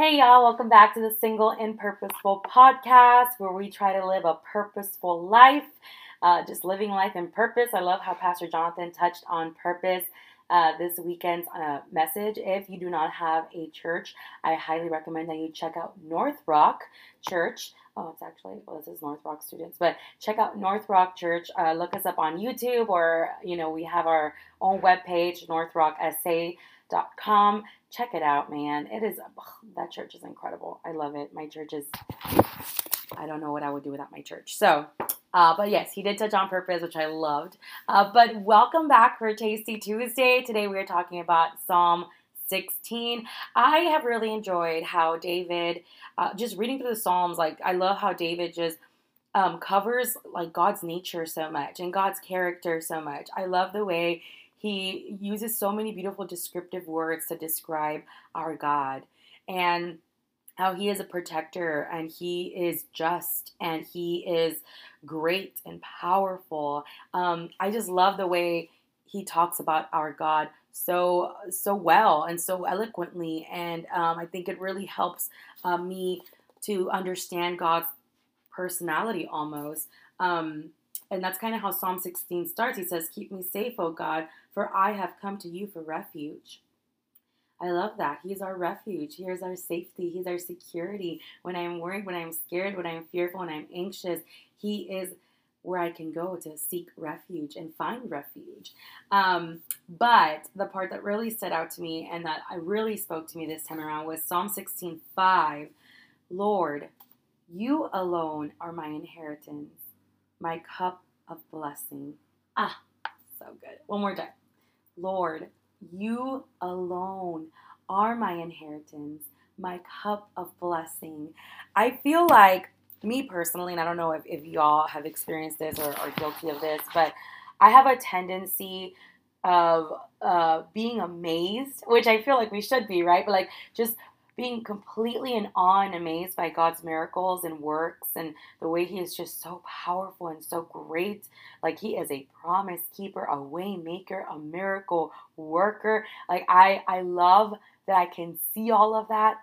Hey, y'all, welcome back to the Single and Purposeful podcast where we try to live a purposeful life, uh, just living life in purpose. I love how Pastor Jonathan touched on purpose uh, this weekend's uh, message. If you do not have a church, I highly recommend that you check out North Rock Church. Oh, it's actually, well, this is North Rock students, but check out North Rock Church. Uh, look us up on YouTube or, you know, we have our own webpage, northrocksa.com check it out, man. It is ugh, that church is incredible. I love it. My church is. I don't know what I would do without my church. So, uh, but yes, he did touch on purpose, which I loved. Uh, but welcome back for Tasty Tuesday. Today we are talking about Psalm 16. I have really enjoyed how David, uh, just reading through the Psalms, like I love how David just um, covers like God's nature so much and God's character so much. I love the way he uses so many beautiful descriptive words to describe our God and how he is a protector and he is just and he is great and powerful. Um, I just love the way he talks about our God so so well and so eloquently, and um, I think it really helps uh, me to understand God's personality almost. Um, and that's kind of how Psalm 16 starts. He says, Keep me safe, O God, for I have come to you for refuge. I love that. He's our refuge. He is our safety. He's our security. When I'm worried, when I'm scared, when I'm fearful, when I'm anxious, He is where I can go to seek refuge and find refuge. Um, but the part that really stood out to me and that I really spoke to me this time around was Psalm 16 5. Lord, you alone are my inheritance, my cup of blessing. Ah, so good. One more time. Lord, you alone are my inheritance, my cup of blessing. I feel like, me personally, and I don't know if, if y'all have experienced this or are guilty of this, but I have a tendency of uh, being amazed, which I feel like we should be, right? But like just being completely in awe and amazed by God's miracles and works and the way He is just so powerful and so great. Like He is a promise keeper, a way maker, a miracle worker. Like I, I love that I can see all of that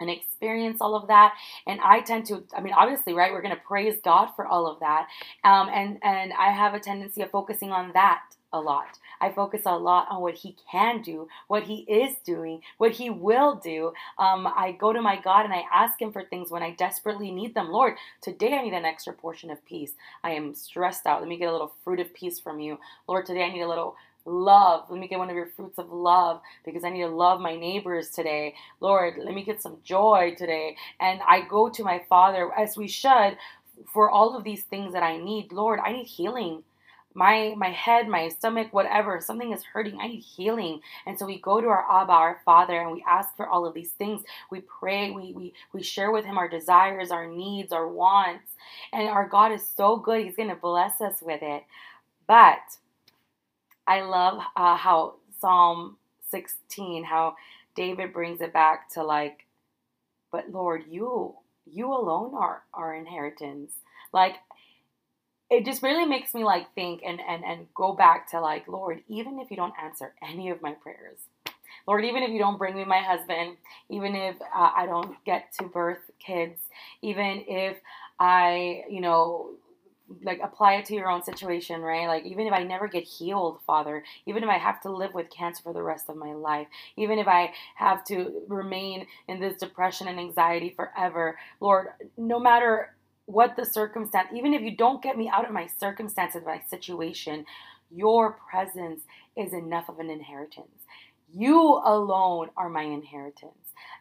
and experience all of that and i tend to i mean obviously right we're going to praise god for all of that um, and and i have a tendency of focusing on that a lot. I focus a lot on what He can do, what He is doing, what He will do. Um, I go to my God and I ask Him for things when I desperately need them. Lord, today I need an extra portion of peace. I am stressed out. Let me get a little fruit of peace from you. Lord, today I need a little love. Let me get one of your fruits of love because I need to love my neighbors today. Lord, let me get some joy today. And I go to my Father, as we should, for all of these things that I need. Lord, I need healing my my head, my stomach, whatever, something is hurting. I need healing. And so we go to our Abba, our Father, and we ask for all of these things. We pray, we we we share with him our desires, our needs, our wants. And our God is so good. He's going to bless us with it. But I love uh, how Psalm 16, how David brings it back to like, but Lord, you you alone are our inheritance. Like it just really makes me like think and and and go back to like lord even if you don't answer any of my prayers lord even if you don't bring me my husband even if uh, i don't get to birth kids even if i you know like apply it to your own situation, right? Like even if I never get healed, Father, even if I have to live with cancer for the rest of my life, even if I have to remain in this depression and anxiety forever, Lord, no matter what the circumstance, even if you don't get me out of my circumstances, my situation, your presence is enough of an inheritance. You alone are my inheritance.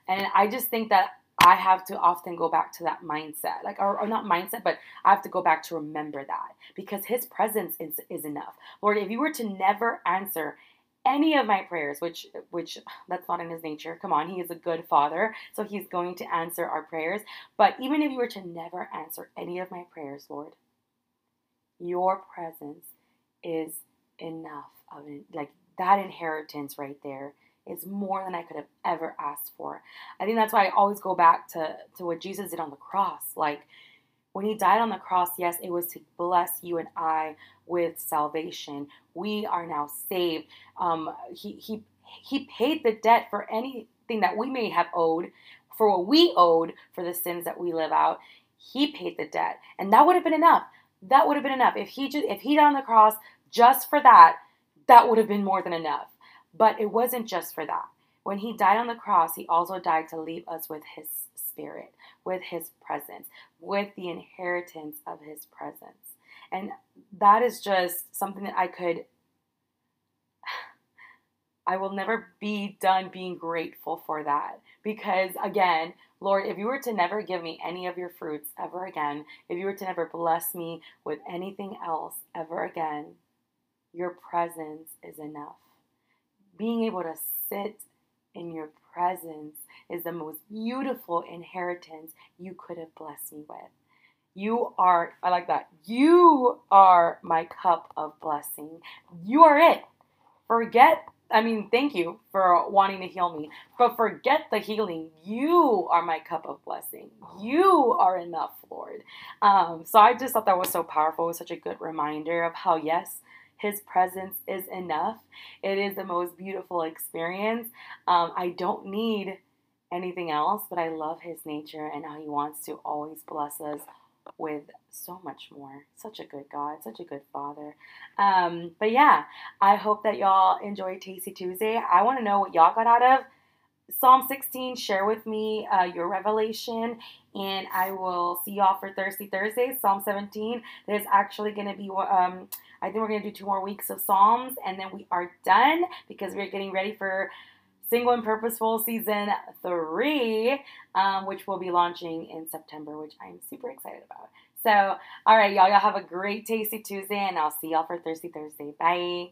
And I just think that I have to often go back to that mindset, like, or, or, not mindset, but I have to go back to remember that because His presence is, is enough. Lord, if you were to never answer any of my prayers, which which that's not in his nature. Come on, he is a good father, so he's going to answer our prayers. But even if you were to never answer any of my prayers, Lord, your presence is enough of it. Like that inheritance right there is more than I could have ever asked for. I think that's why I always go back to to what Jesus did on the cross. Like when he died on the cross, yes, it was to bless you and I with salvation. We are now saved. Um, he, he, he paid the debt for anything that we may have owed, for what we owed for the sins that we live out, he paid the debt. And that would have been enough. That would have been enough. If he just if he died on the cross just for that, that would have been more than enough. But it wasn't just for that. When he died on the cross, he also died to leave us with his spirit, with his presence, with the inheritance of his presence. And that is just something that I could I will never be done being grateful for that. Because again, Lord, if you were to never give me any of your fruits ever again, if you were to never bless me with anything else ever again, your presence is enough. Being able to sit in your presence is the most beautiful inheritance you could have blessed me with. You are, I like that. You are my cup of blessing. You are it. Forget I mean, thank you for wanting to heal me. But forget the healing. You are my cup of blessing. You are enough, Lord. Um, so I just thought that was so powerful. It was such a good reminder of how, yes, his presence is enough. It is the most beautiful experience. Um, I don't need anything else, but I love his nature and how he wants to always bless us with so much more. Such a good God, such a good Father. Um, but yeah, I hope that y'all enjoy Tasty Tuesday. I want to know what y'all got out of Psalm 16. Share with me uh, your revelation, and I will see y'all for Thirsty Thursday. Psalm 17. There's actually going to be, um, I think we're going to do two more weeks of Psalms, and then we are done because we're getting ready for Single and Purposeful Season 3, um, which will be launching in September, which I'm super excited about. So, all right, y'all, y'all have a great Tasty Tuesday, and I'll see y'all for Thirsty Thursday. Bye.